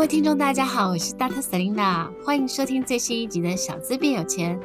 各位听众，大家好，我是 Dr. Selina，欢迎收听最新一集的《小资变有钱》。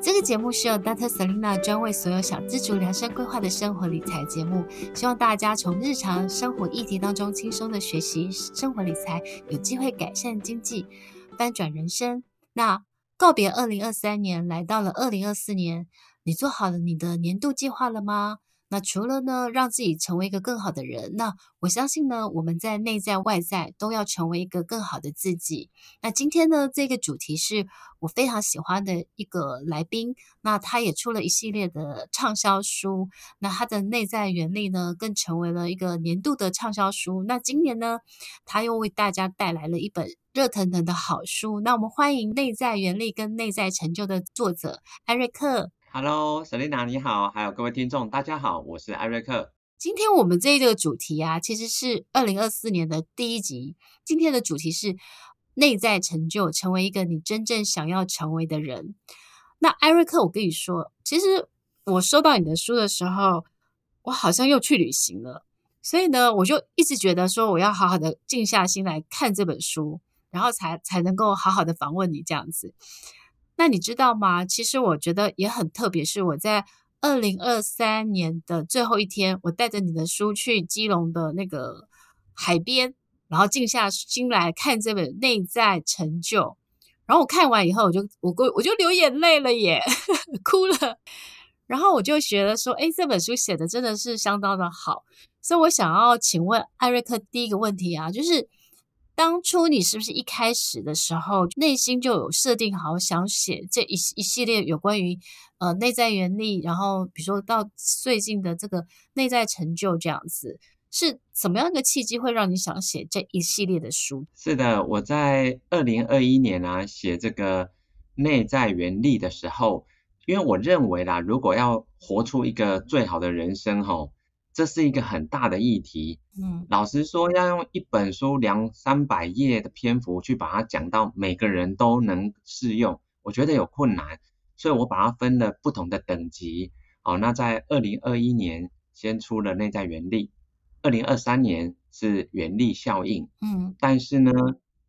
这个节目是由 Dr. Selina 专为所有小资族量身规划的生活理财节目，希望大家从日常生活议题当中轻松的学习生活理财，有机会改善经济，翻转人生。那告别二零二三年，来到了二零二四年，你做好了你的年度计划了吗？那除了呢，让自己成为一个更好的人，那我相信呢，我们在内在外在都要成为一个更好的自己。那今天呢，这个主题是我非常喜欢的一个来宾，那他也出了一系列的畅销书，那他的内在原力呢，更成为了一个年度的畅销书。那今年呢，他又为大家带来了一本热腾腾的好书。那我们欢迎《内在原力跟内在成就》的作者艾瑞克。Hello，Selena 你好，还有各位听众，大家好，我是艾瑞克。今天我们这个主题啊，其实是二零二四年的第一集。今天的主题是内在成就，成为一个你真正想要成为的人。那艾瑞克，我跟你说，其实我收到你的书的时候，我好像又去旅行了，所以呢，我就一直觉得说，我要好好的静下心来看这本书，然后才才能够好好的访问你这样子。那你知道吗？其实我觉得也很特别，是我在二零二三年的最后一天，我带着你的书去基隆的那个海边，然后静下心来看这本《内在成就》，然后我看完以后，我就我我我就流眼泪了耶，哭了。然后我就觉得说，诶，这本书写的真的是相当的好，所以我想要请问艾瑞克第一个问题啊，就是。当初你是不是一开始的时候内心就有设定好想写这一一系列有关于呃内在原力，然后比如说到最近的这个内在成就这样子，是怎么样一个契机会让你想写这一系列的书？是的，我在二零二一年啊写这个内在原力的时候，因为我认为啦，如果要活出一个最好的人生吼。这是一个很大的议题，嗯，老实说，要用一本书两三百页的篇幅去把它讲到每个人都能适用，我觉得有困难，所以我把它分了不同的等级。哦，那在二零二一年先出了内在原力，二零二三年是原力效应，嗯，但是呢，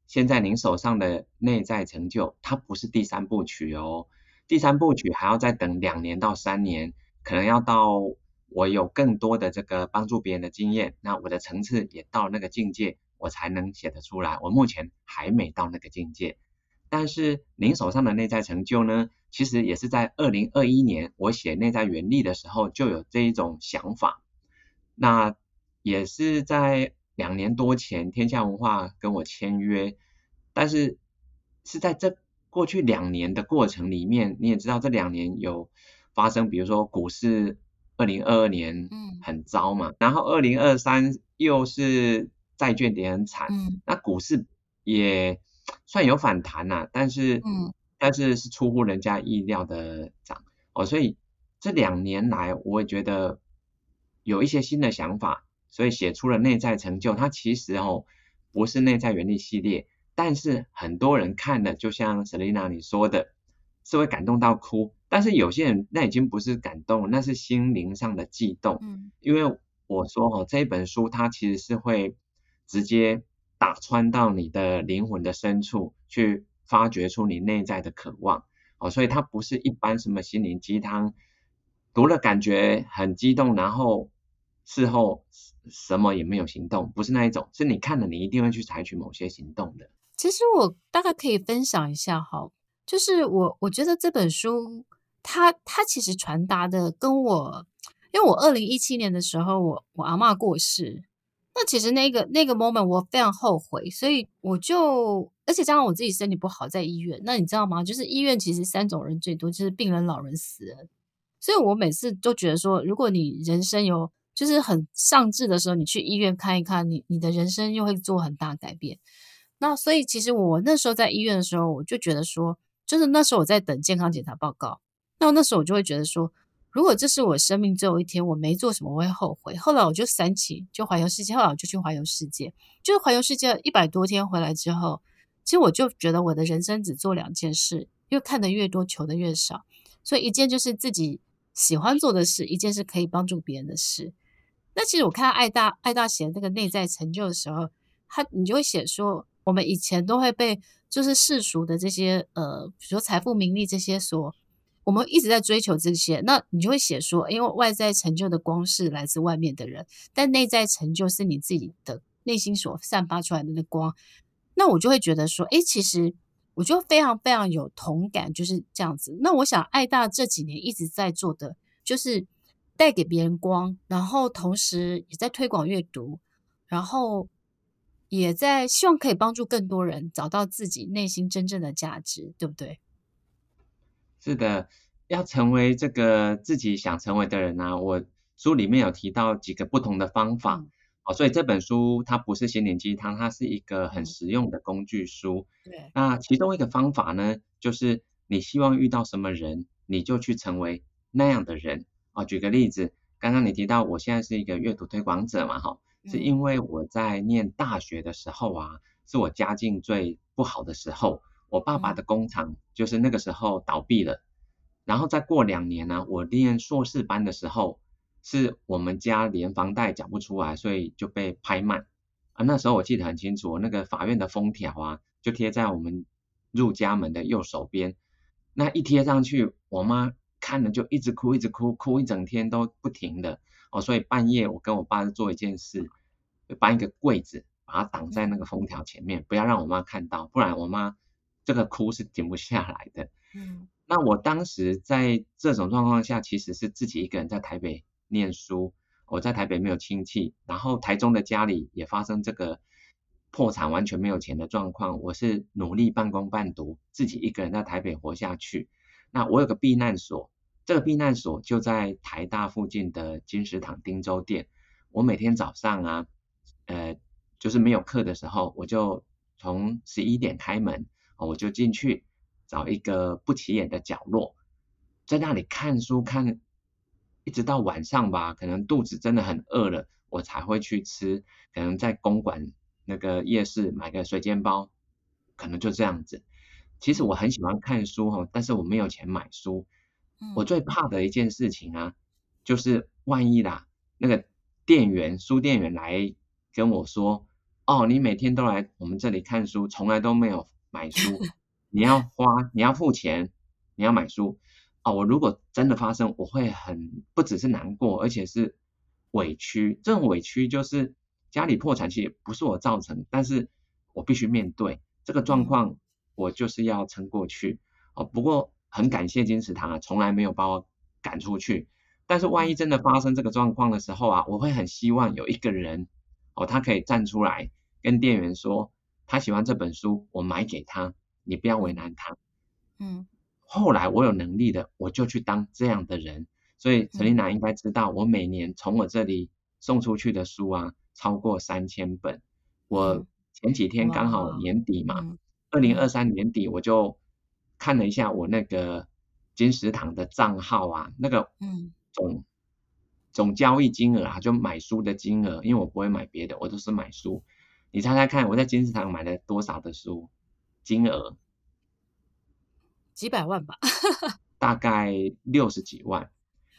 现在您手上的内在成就，它不是第三部曲哦，第三部曲还要再等两年到三年，可能要到。我有更多的这个帮助别人的经验，那我的层次也到那个境界，我才能写得出来。我目前还没到那个境界，但是您手上的内在成就呢，其实也是在二零二一年我写内在原力的时候就有这一种想法。那也是在两年多前，天下文化跟我签约，但是是在这过去两年的过程里面，你也知道这两年有发生，比如说股市。二零二二年很糟嘛，嗯、然后二零二三又是债券跌很惨，嗯、那股市也算有反弹呐、啊，但是，嗯、但是是出乎人家意料的涨哦，所以这两年来我也觉得有一些新的想法，所以写出了内在成就。它其实哦不是内在原理系列，但是很多人看了，就像 Selina 你说的，是会感动到哭。但是有些人那已经不是感动，那是心灵上的悸动。嗯，因为我说哈，这一本书它其实是会直接打穿到你的灵魂的深处，去发掘出你内在的渴望。哦，所以它不是一般什么心灵鸡汤，读了感觉很激动，然后事后什么也没有行动，不是那一种，是你看了你一定会去采取某些行动的。其实我大概可以分享一下哈，就是我我觉得这本书。他他其实传达的跟我，因为我二零一七年的时候，我我阿嬷过世，那其实那个那个 moment 我非常后悔，所以我就，而且加上我自己身体不好，在医院，那你知道吗？就是医院其实三种人最多，就是病人、老人、死人，所以我每次都觉得说，如果你人生有就是很丧志的时候，你去医院看一看，你你的人生又会做很大改变。那所以其实我那时候在医院的时候，我就觉得说，就是那时候我在等健康检查报告。那那时候我就会觉得说，如果这是我生命最后一天，我没做什么，我会后悔。后来我就三起就环游世界，后来我就去环游世界，就是环游世界一百多天回来之后，其实我就觉得我的人生只做两件事，因为看得越多，求得越少。所以一件就是自己喜欢做的事，一件是可以帮助别人的事。那其实我看到爱大爱大写的那个内在成就的时候，他你就会写说，我们以前都会被就是世俗的这些呃，比如说财富、名利这些所，我们一直在追求这些。那你就会写说，因为外在成就的光是来自外面的人，但内在成就是你自己的内心所散发出来的那光。那我就会觉得说，诶，其实我就非常非常有同感，就是这样子。那我想，爱大这几年一直在做的，就是带给别人光，然后同时也在推广阅读，然后也在希望可以帮助更多人找到自己内心真正的价值，对不对？是的，要成为这个自己想成为的人呢、啊，我书里面有提到几个不同的方法。嗯所以这本书它不是心灵鸡汤，它是一个很实用的工具书。对，那其中一个方法呢，就是你希望遇到什么人，你就去成为那样的人。啊，举个例子，刚刚你提到我现在是一个阅读推广者嘛，哈，是因为我在念大学的时候啊，是我家境最不好的时候，我爸爸的工厂就是那个时候倒闭了，然后再过两年呢，我念硕士班的时候。是我们家连房贷缴不出来，所以就被拍卖啊。那时候我记得很清楚，那个法院的封条啊，就贴在我们入家门的右手边。那一贴上去，我妈看了就一直哭，一直哭，哭一整天都不停的哦。所以半夜我跟我爸做一件事，搬一个柜子，把它挡在那个封条前面，不要让我妈看到，不然我妈这个哭是停不下来的。嗯，那我当时在这种状况下，其实是自己一个人在台北。念书，我在台北没有亲戚，然后台中的家里也发生这个破产，完全没有钱的状况。我是努力半工半读，自己一个人在台北活下去。那我有个避难所，这个避难所就在台大附近的金石堂汀州店。我每天早上啊，呃，就是没有课的时候，我就从十一点开门，我就进去找一个不起眼的角落，在那里看书看。一直到晚上吧，可能肚子真的很饿了，我才会去吃。可能在公馆那个夜市买个水煎包，可能就这样子。其实我很喜欢看书哈，但是我没有钱买书。我最怕的一件事情啊，就是万一啦，那个店员书店员来跟我说：“哦，你每天都来我们这里看书，从来都没有买书，你要花，你要付钱，你要买书。”啊，我如果真的发生，我会很不只是难过，而且是委屈。这种委屈就是家里破产，其实不是我造成，但是我必须面对这个状况，我就是要撑过去。哦，不过很感谢金石堂啊，从来没有把我赶出去。但是万一真的发生这个状况的时候啊，我会很希望有一个人哦，他可以站出来跟店员说，他喜欢这本书，我买给他，你不要为难他。嗯。后来我有能力的，我就去当这样的人。所以陈丽娜应该知道，我每年从我这里送出去的书啊，超过三千本。我前几天刚好年底嘛，二零二三年底我就看了一下我那个金石堂的账号啊，那个总总交易金额啊，就买书的金额，因为我不会买别的，我都是买书。你猜猜看，我在金石堂买了多少的书？金额？几百万吧，大概六十几万，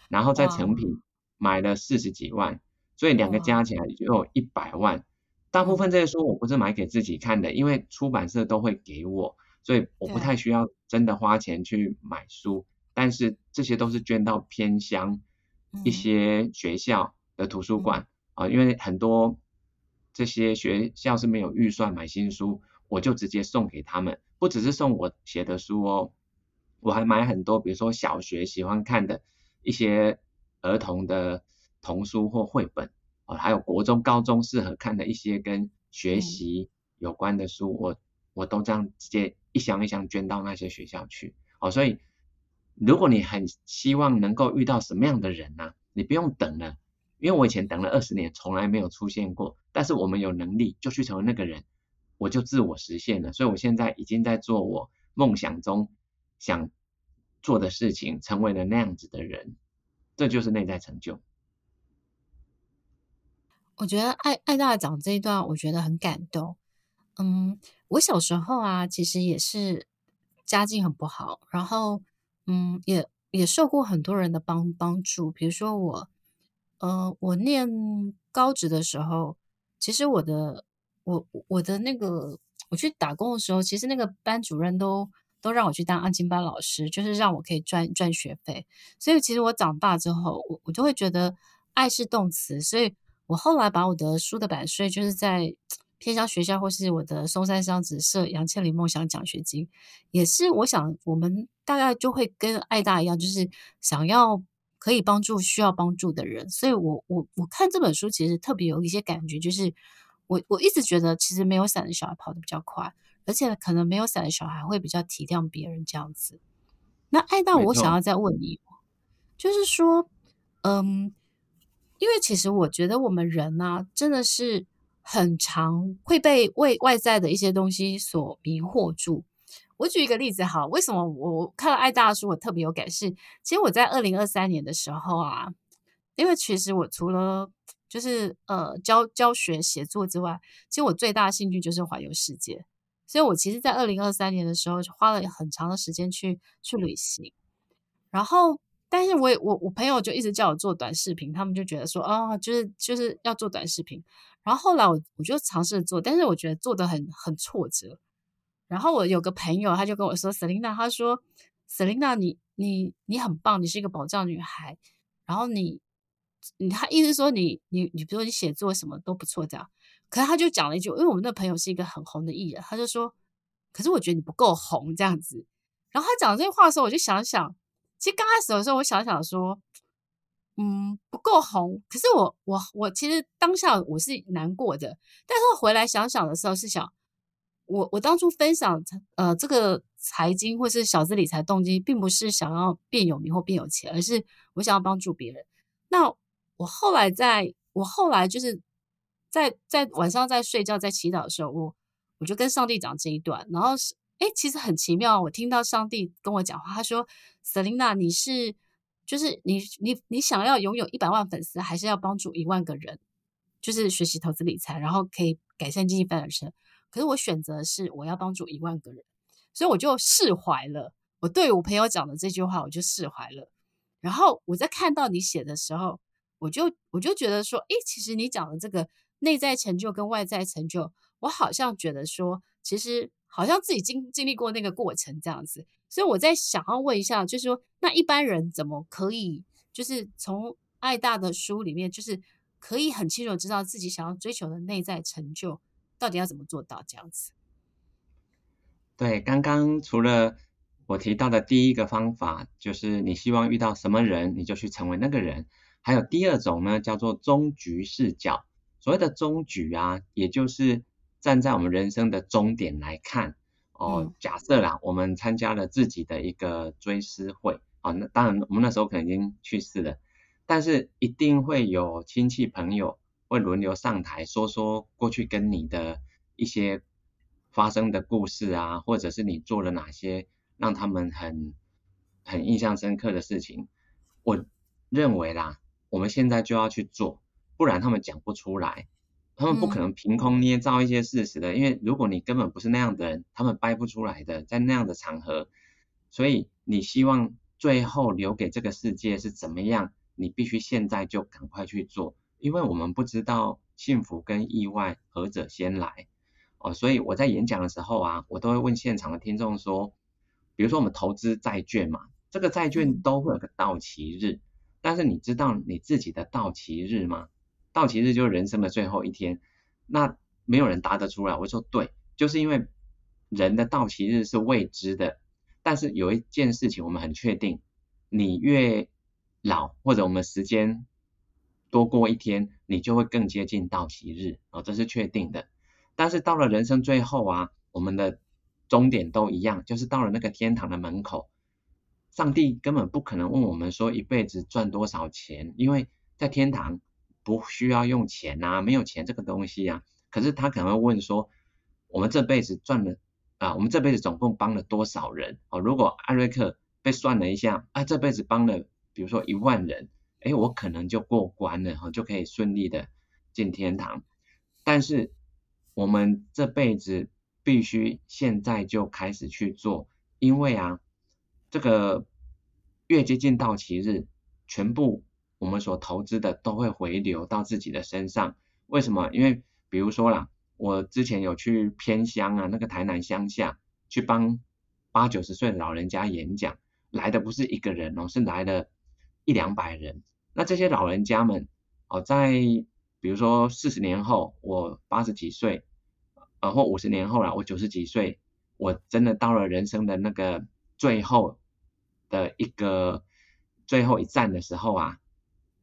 然后在成品买了四十几万，所以两个加起来就有一百万。大部分这些书我不是买给自己看的，因为出版社都会给我，所以我不太需要真的花钱去买书。但是这些都是捐到偏乡一些学校的图书馆啊，因为很多这些学校是没有预算买新书，我就直接送给他们，不只是送我写的书哦。我还买很多，比如说小学喜欢看的一些儿童的童书或绘本，哦，还有国中、高中适合看的一些跟学习有关的书，我我都这样直接一箱一箱捐到那些学校去。哦，所以如果你很希望能够遇到什么样的人呢？你不用等了，因为我以前等了二十年，从来没有出现过。但是我们有能力就去成为那个人，我就自我实现了。所以我现在已经在做我梦想中。想做的事情，成为了那样子的人，这就是内在成就。我觉得艾艾大讲这一段，我觉得很感动。嗯，我小时候啊，其实也是家境很不好，然后嗯，也也受过很多人的帮帮助。比如说我，呃，我念高职的时候，其实我的我我的那个我去打工的时候，其实那个班主任都都让我去当安亲班老师，就是让我可以赚赚学费。所以其实我长大之后，我我就会觉得爱是动词，所以我后来把我的书的版税就是在偏乡学校或是我的松山乡子设杨倩玲梦想奖学金，也是我想我们大概就会跟爱大一样，就是想要。可以帮助需要帮助的人，所以我我我看这本书其实特别有一些感觉，就是我我一直觉得其实没有伞的小孩跑得比较快，而且可能没有伞的小孩会比较体谅别人这样子。那爱到，我想要再问你，就是说，嗯，因为其实我觉得我们人呢、啊，真的是很常会被外外在的一些东西所迷惑住。我举一个例子哈，为什么我看了爱大叔，我特别有感？是其实我在二零二三年的时候啊，因为其实我除了就是呃教教学写作之外，其实我最大的兴趣就是环游世界。所以我其实，在二零二三年的时候，花了很长的时间去去旅行。然后，但是我我我朋友就一直叫我做短视频，他们就觉得说啊、哦，就是就是要做短视频。然后后来我我就尝试做，但是我觉得做得很很挫折。然后我有个朋友，他就跟我说：“Selina，他说，Selina，你你你很棒，你是一个宝藏女孩。然后你，你他意思说你你你，比如说你写作什么都不错，这样。可是他就讲了一句，因为我们那朋友是一个很红的艺人，他就说，可是我觉得你不够红这样子。然后他讲这句话的时候，我就想想，其实刚开始的时候，我想想说，嗯，不够红。可是我我我其实当下我是难过的，但是回来想想的时候是想。”我我当初分享呃这个财经或是小资理财动机，并不是想要变有名或变有钱，而是我想要帮助别人。那我后来在我后来就是在在晚上在睡觉在祈祷的时候，我我就跟上帝讲这一段，然后是哎其实很奇妙，我听到上帝跟我讲话，他说：“Selina，你是就是你你你想要拥有一百万粉丝，还是要帮助一万个人，就是学习投资理财，然后可以改善经济发展成。”可是我选择是我要帮助一万个人，所以我就释怀了。我对我朋友讲的这句话，我就释怀了。然后我在看到你写的时候，我就我就觉得说，诶，其实你讲的这个内在成就跟外在成就，我好像觉得说，其实好像自己经经历过那个过程这样子。所以我在想要问一下，就是说，那一般人怎么可以，就是从爱大的书里面，就是可以很清楚知道自己想要追求的内在成就？到底要怎么做到这样子？对，刚刚除了我提到的第一个方法，就是你希望遇到什么人，你就去成为那个人。还有第二种呢，叫做终局视角。所谓的终局啊，也就是站在我们人生的终点来看。哦，嗯、假设啦，我们参加了自己的一个追思会，哦，那当然我们那时候可能已经去世了，但是一定会有亲戚朋友。会轮流上台说说过去跟你的一些发生的故事啊，或者是你做了哪些让他们很很印象深刻的事情。我认为啦，我们现在就要去做，不然他们讲不出来，他们不可能凭空捏造一些事实的。嗯、因为如果你根本不是那样的人，他们掰不出来的，在那样的场合。所以你希望最后留给这个世界是怎么样？你必须现在就赶快去做。因为我们不知道幸福跟意外何者先来哦，所以我在演讲的时候啊，我都会问现场的听众说，比如说我们投资债券嘛，这个债券都会有个到期日，但是你知道你自己的到期日吗？到期日就是人生的最后一天，那没有人答得出来。我说对，就是因为人的到期日是未知的，但是有一件事情我们很确定，你越老或者我们时间。多过一天，你就会更接近到期日哦，这是确定的。但是到了人生最后啊，我们的终点都一样，就是到了那个天堂的门口，上帝根本不可能问我们说一辈子赚多少钱，因为在天堂不需要用钱啊，没有钱这个东西啊。可是他可能会问说，我们这辈子赚了啊，我们这辈子总共帮了多少人？哦，如果艾瑞克被算了一下，啊，这辈子帮了，比如说一万人。哎，我可能就过关了哈，就可以顺利的进天堂。但是我们这辈子必须现在就开始去做，因为啊，这个越接近到期日，全部我们所投资的都会回流到自己的身上。为什么？因为比如说啦，我之前有去偏乡啊，那个台南乡下去帮八九十岁老人家演讲，来的不是一个人哦，是来了一两百人。那这些老人家们哦，在比如说四十年后，我八十几岁，呃，或五十年后啦，我九十几岁，我真的到了人生的那个最后的一个最后一站的时候啊，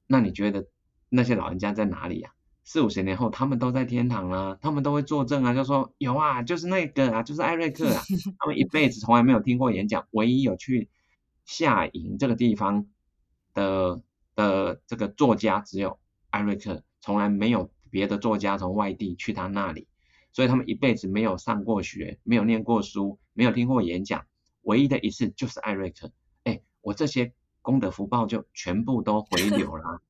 那你觉得那些老人家在哪里呀？四五十年后，他们都在天堂啊，他们都会作证啊，就说有啊，就是那个啊，就是艾瑞克啊，他们一辈子从来没有听过演讲，唯一有去夏营这个地方的的这个作家只有艾瑞克，从来没有别的作家从外地去他那里，所以他们一辈子没有上过学，没有念过书，没有听过演讲，唯一的一次就是艾瑞克，哎，我这些功德福报就全部都回流了，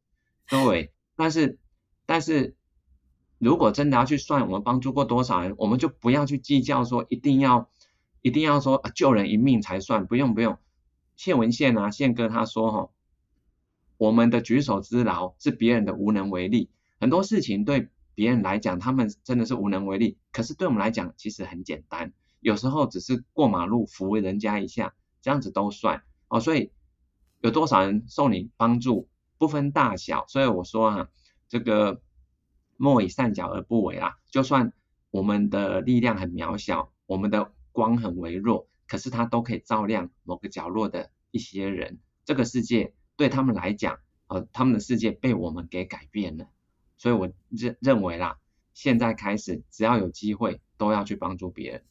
对，但是。但是，如果真的要去算我们帮助过多少人，我们就不要去计较说一定要，一定要说救人一命才算，不用不用。谢文宪啊，宪哥他说哈，我们的举手之劳是别人的无能为力，很多事情对别人来讲他们真的是无能为力，可是对我们来讲其实很简单，有时候只是过马路扶人家一下，这样子都算哦。所以有多少人受你帮助，不分大小，所以我说啊。这个莫以善小而不为啊！就算我们的力量很渺小，我们的光很微弱，可是它都可以照亮某个角落的一些人。这个世界对他们来讲，呃，他们的世界被我们给改变了。所以我认认为啦，现在开始，只要有机会，都要去帮助别人。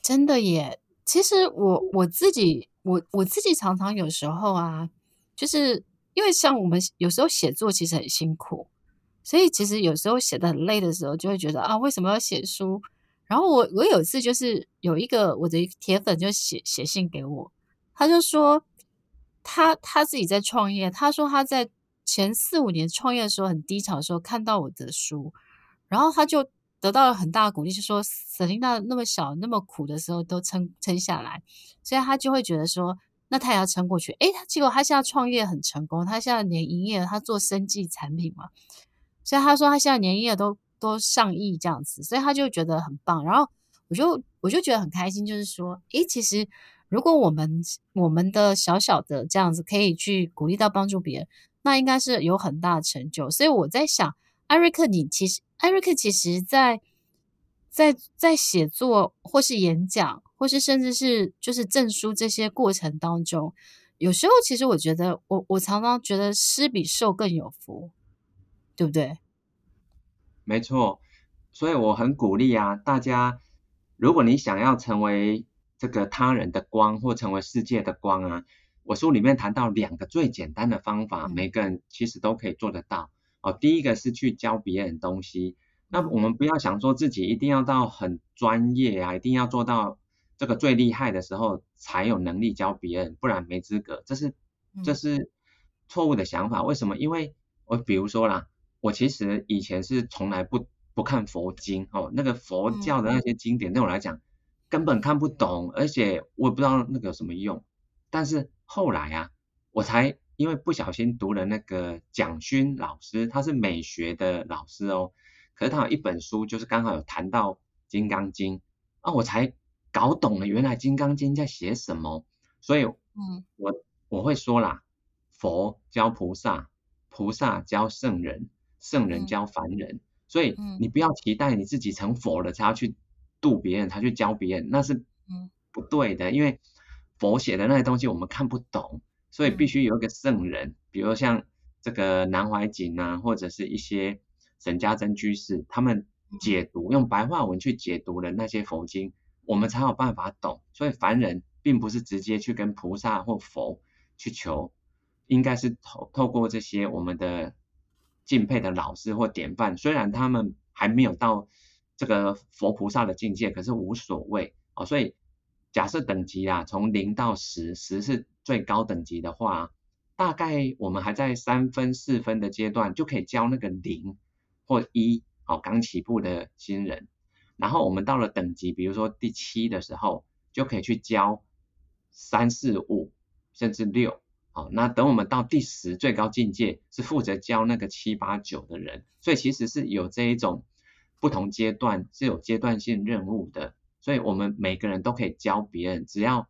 真的耶！其实我我自己，我我自己常常有时候啊，就是。因为像我们有时候写作其实很辛苦，所以其实有时候写得很累的时候，就会觉得啊，为什么要写书？然后我我有一次就是有一个我的铁粉就写写信给我，他就说他他自己在创业，他说他在前四五年创业的时候很低潮的时候看到我的书，然后他就得到了很大的鼓励，就说 Selena 那么小那么苦的时候都撑撑下来，所以他就会觉得说。那他也要撑过去，诶，他结果他现在创业很成功，他现在年营业，他做生技产品嘛，所以他说他现在年营业都都上亿这样子，所以他就觉得很棒。然后我就我就觉得很开心，就是说，诶，其实如果我们我们的小小的这样子可以去鼓励到帮助别人，那应该是有很大的成就。所以我在想，艾瑞克，你其实艾瑞克其实在在在写作或是演讲。或是甚至是就是证书这些过程当中，有时候其实我觉得我我常常觉得施比受更有福，对不对？没错，所以我很鼓励啊，大家如果你想要成为这个他人的光或成为世界的光啊，我书里面谈到两个最简单的方法，嗯、每个人其实都可以做得到哦。第一个是去教别人东西，那我们不要想说自己一定要到很专业啊，一定要做到。这个最厉害的时候才有能力教别人，不然没资格。这是这是错误的想法。为什么？因为我比如说啦，我其实以前是从来不不看佛经哦，那个佛教的那些经典对我来讲根本看不懂，而且我也不知道那个有什么用。但是后来啊，我才因为不小心读了那个蒋勋老师，他是美学的老师哦，可是他有一本书就是刚好有谈到《金刚经》啊，我才。搞懂了，原来《金刚经》在写什么，所以，嗯，我我会说啦，佛教菩萨，菩萨教圣人，圣人教凡人，嗯、所以你不要期待你自己成佛了才要去度别人，他去教别人，那是不对的，因为佛写的那些东西我们看不懂，所以必须有一个圣人，比如像这个南怀瑾啊，或者是一些沈家珍居士，他们解读用白话文去解读了那些佛经。我们才有办法懂，所以凡人并不是直接去跟菩萨或佛去求，应该是透透过这些我们的敬佩的老师或典范，虽然他们还没有到这个佛菩萨的境界，可是无所谓哦。所以假设等级啊，从零到十，十是最高等级的话，大概我们还在三分四分的阶段，就可以教那个零或一哦，刚起步的新人。然后我们到了等级，比如说第七的时候，就可以去教三四五甚至六，好，那等我们到第十最高境界，是负责教那个七八九的人，所以其实是有这一种不同阶段是有阶段性任务的，所以我们每个人都可以教别人，只要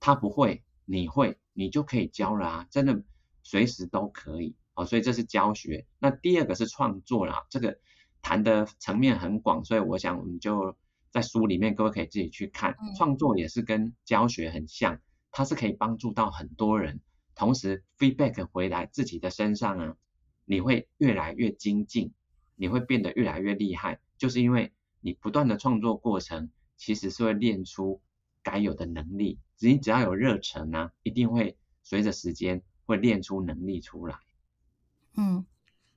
他不会，你会，你就可以教了啊，真的随时都可以哦。所以这是教学。那第二个是创作啦，这个谈的层面很广，所以我想我们就在书里面各位可以自己去看，创作也是跟教学很像，它是可以帮助到很多人，同时 feedback 回来自己的身上啊，你会越来越精进，你会变得越来越厉害。就是因为你不断的创作过程，其实是会练出该有的能力。你只要有热忱呢、啊，一定会随着时间会练出能力出来。嗯，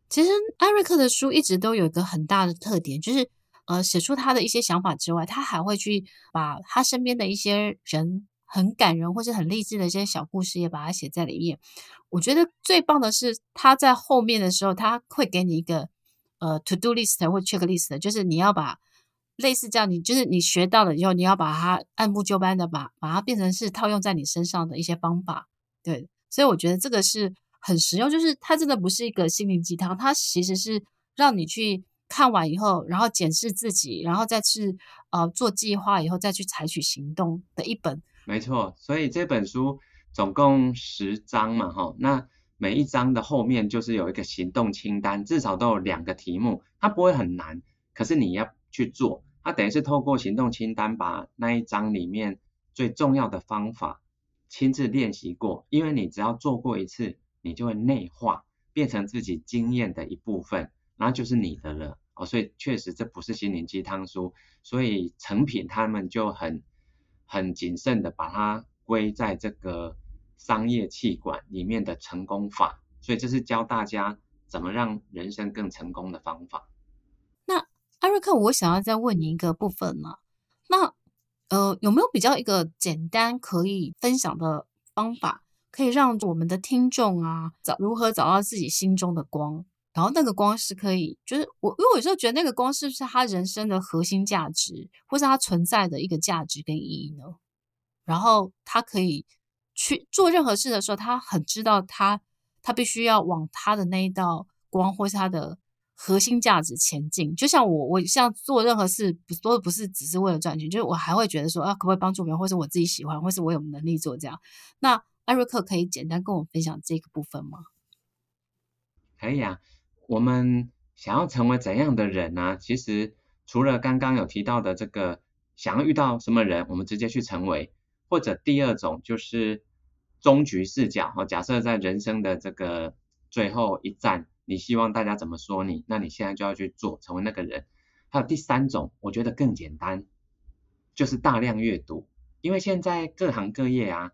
其实艾瑞克的书一直都有一个很大的特点，就是呃，写出他的一些想法之外，他还会去把他身边的一些人很感人或是很励志的一些小故事也把它写在里面。我觉得最棒的是他在后面的时候，他会给你一个。呃，to do list 或 check list，就是你要把类似这样，你就是你学到了以后，你要把它按部就班的把把它变成是套用在你身上的一些方法。对，所以我觉得这个是很实用，就是它真的不是一个心灵鸡汤，它其实是让你去看完以后，然后检视自己，然后再去呃做计划，以后再去采取行动的一本。没错，所以这本书总共十章嘛，哈，那。每一章的后面就是有一个行动清单，至少都有两个题目，它不会很难，可是你要去做，它等于是透过行动清单把那一章里面最重要的方法亲自练习过，因为你只要做过一次，你就会内化，变成自己经验的一部分，然后就是你的了哦。所以确实这不是心灵鸡汤书，所以成品他们就很很谨慎的把它归在这个。商业气管里面的成功法，所以这是教大家怎么让人生更成功的方法。那艾瑞克，我想要再问你一个部分呢？那呃，有没有比较一个简单可以分享的方法，可以让我们的听众啊找如何找到自己心中的光？然后那个光是可以，就是我，因为我有时候觉得那个光是不是他人生的核心价值，或是他存在的一个价值跟意义呢？然后他可以。去做任何事的时候，他很知道他他必须要往他的那一道光，或是他的核心价值前进。就像我，我像做任何事，不都不是只是为了赚钱，就是我还会觉得说啊，可不可以帮助别人，或是我自己喜欢，或是我有能力做这样。那艾瑞克可以简单跟我分享这个部分吗？可以啊，我们想要成为怎样的人呢？其实除了刚刚有提到的这个，想要遇到什么人，我们直接去成为。或者第二种就是终局视角，哈，假设在人生的这个最后一站，你希望大家怎么说你，那你现在就要去做，成为那个人。还有第三种，我觉得更简单，就是大量阅读，因为现在各行各业啊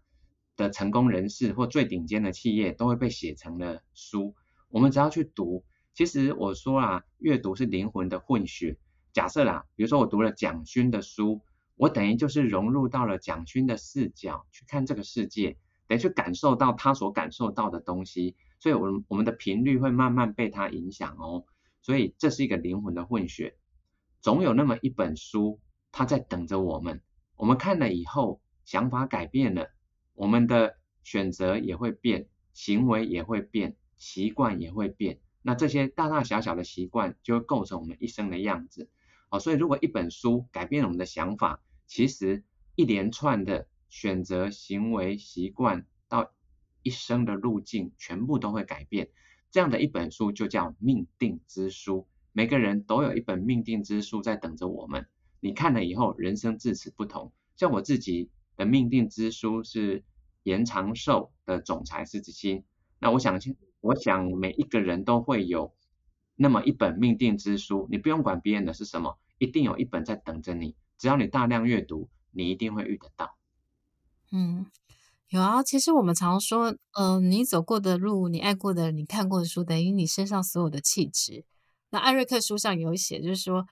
的成功人士或最顶尖的企业都会被写成了书，我们只要去读。其实我说啊，阅读是灵魂的混血。假设啦，比如说我读了蒋勋的书。我等于就是融入到了蒋勋的视角去看这个世界，等于去感受到他所感受到的东西，所以我们我们的频率会慢慢被他影响哦。所以这是一个灵魂的混血，总有那么一本书，它在等着我们。我们看了以后，想法改变了，我们的选择也会变，行为也会变，习惯也会变。那这些大大小小的习惯，就会构成我们一生的样子。哦，所以如果一本书改变了我们的想法，其实一连串的选择、行为、习惯到一生的路径，全部都会改变。这样的一本书就叫命定之书。每个人都有一本命定之书在等着我们。你看了以后，人生自此不同。像我自己的命定之书是延长寿的总裁狮子心。那我想，我想每一个人都会有那么一本命定之书。你不用管别人的是什么，一定有一本在等着你。只要你大量阅读，你一定会遇得到。嗯，有啊。其实我们常说，嗯、呃，你走过的路，你爱过的，你看过的书，等于你身上所有的气质。那艾瑞克书上有写，就是说，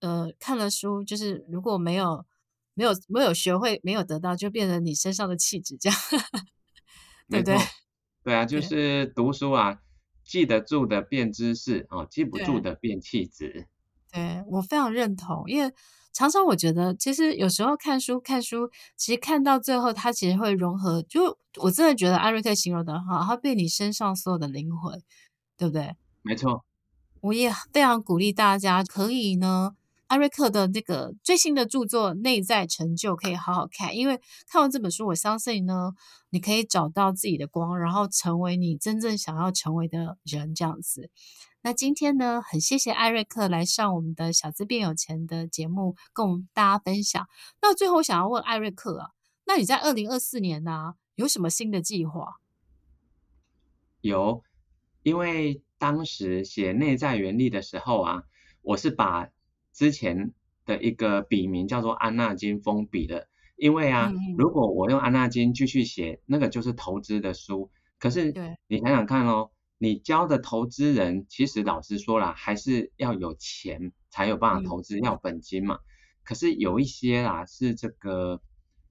呃，看了书，就是如果没有没有没有学会，没有得到，就变成你身上的气质，这样，对不对？对啊，就是读书啊，记得住的变知识哦，记不住的变气质。对，我非常认同，因为常常我觉得，其实有时候看书看书，其实看到最后，它其实会融合。就我真的觉得艾瑞克形容的很好，它被你身上所有的灵魂，对不对？没错。我也非常鼓励大家，可以呢，艾瑞克的那个最新的著作《内在成就》可以好好看，因为看完这本书，我相信呢，你可以找到自己的光，然后成为你真正想要成为的人，这样子。那今天呢，很谢谢艾瑞克来上我们的小资变有钱的节目，跟我们大家分享。那最后我想要问艾瑞克啊，那你在二零二四年呢、啊，有什么新的计划？有，因为当时写内在原力的时候啊，我是把之前的一个笔名叫做安纳金封笔的，因为啊，嗯、如果我用安纳金继续写，那个就是投资的书。可是，你想想看哦。你教的投资人，其实老实说啦，还是要有钱才有办法投资，要本金嘛。可是有一些啦，是这个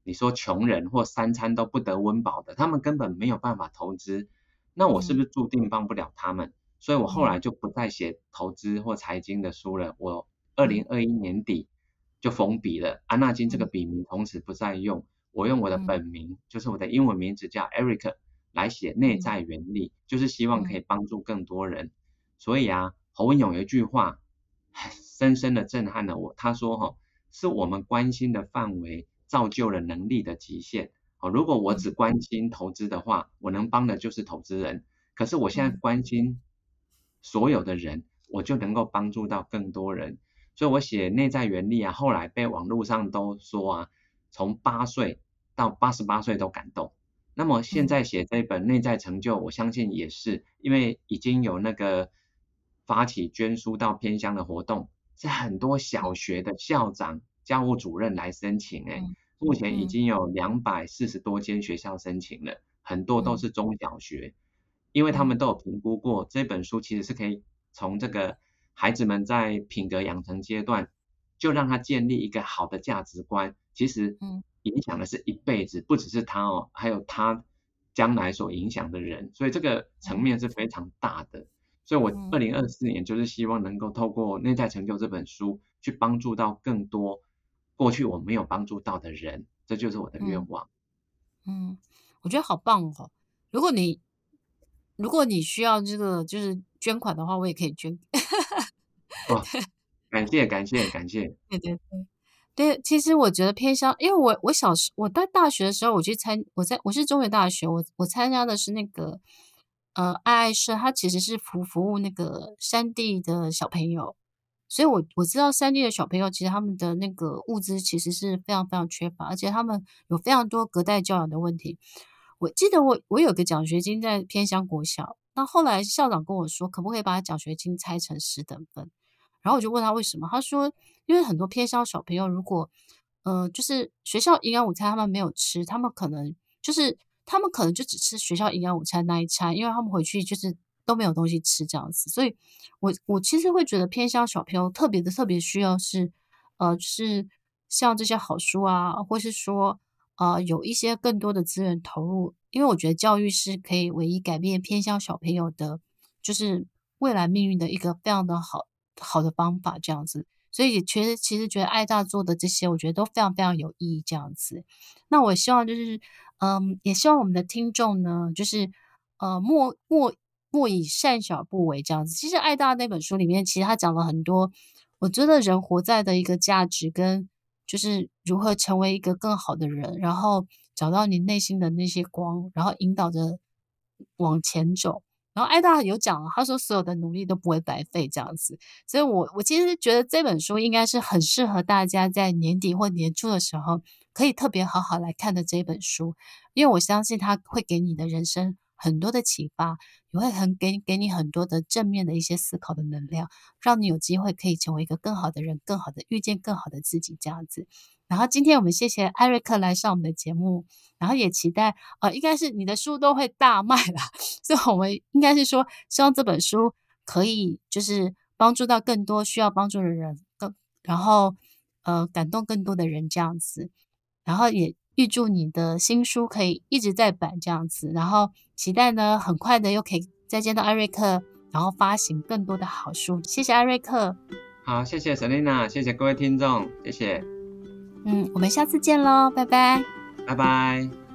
你说穷人或三餐都不得温饱的，他们根本没有办法投资。那我是不是注定帮不了他们？所以我后来就不再写投资或财经的书了。我二零二一年底就封笔了，安纳金这个笔名从此不再用，我用我的本名，就是我的英文名字叫 Eric。来写内在原理，就是希望可以帮助更多人。嗯、所以啊，侯文勇有一句话，深深的震撼了我。他说：“哈，是我们关心的范围造就了能力的极限。哦，如果我只关心投资的话，我能帮的就是投资人。可是我现在关心所有的人，我就能够帮助到更多人。所以我写内在原理啊，后来被网络上都说啊，从八岁到八十八岁都感动。”那么现在写这本内在成就，我相信也是因为已经有那个发起捐书到偏乡的活动，是很多小学的校长、教务主任来申请，哎，目前已经有两百四十多间学校申请了，很多都是中小学，因为他们都有评估过这本书其实是可以从这个孩子们在品格养成阶段，就让他建立一个好的价值观，其实，嗯。影响的是一辈子，不只是他哦，还有他将来所影响的人，所以这个层面是非常大的。所以我二零二四年就是希望能够透过《内在成就》这本书，去帮助到更多过去我没有帮助到的人，这就是我的愿望。嗯，我觉得好棒哦！如果你如果你需要这个就是捐款的话，我也可以捐。哦，感谢感谢感谢。对对对。对，其实我觉得偏乡，因为我我小时我在大学的时候，我去参我在我是中原大学，我我参加的是那个呃爱爱社，它其实是服服务那个山地的小朋友，所以我我知道山地的小朋友其实他们的那个物资其实是非常非常缺乏，而且他们有非常多隔代教养的问题。我记得我我有个奖学金在偏乡国小，那后来校长跟我说，可不可以把奖学金拆成十等分？然后我就问他为什么，他说，因为很多偏乡小朋友，如果呃，就是学校营养午餐他们没有吃，他们可能就是他们可能就只吃学校营养午餐那一餐，因为他们回去就是都没有东西吃这样子。所以我我其实会觉得偏乡小朋友特别的特别需要是呃，就是像这些好书啊，或是说呃有一些更多的资源投入，因为我觉得教育是可以唯一改变偏乡小朋友的，就是未来命运的一个非常的好。好的方法这样子，所以其实其实觉得爱大做的这些，我觉得都非常非常有意义这样子。那我希望就是，嗯，也希望我们的听众呢，就是呃，莫莫莫以善小不为这样子。其实爱大那本书里面，其实他讲了很多，我觉得人活在的一个价值跟就是如何成为一个更好的人，然后找到你内心的那些光，然后引导着往前走。然后艾达有讲，他说所有的努力都不会白费这样子，所以我我其实觉得这本书应该是很适合大家在年底或年初的时候可以特别好好来看的这本书，因为我相信它会给你的人生很多的启发，也会很给给你很多的正面的一些思考的能量，让你有机会可以成为一个更好的人，更好的遇见更好的自己这样子。然后今天我们谢谢艾瑞克来上我们的节目，然后也期待呃，应该是你的书都会大卖啦，所以我们应该是说希望这本书可以就是帮助到更多需要帮助的人，更然后呃感动更多的人这样子，然后也预祝你的新书可以一直在版这样子，然后期待呢很快的又可以再见到艾瑞克，然后发行更多的好书，谢谢艾瑞克，好，谢谢 Selina，谢谢各位听众，谢谢。嗯，我们下次见喽，拜拜，拜拜。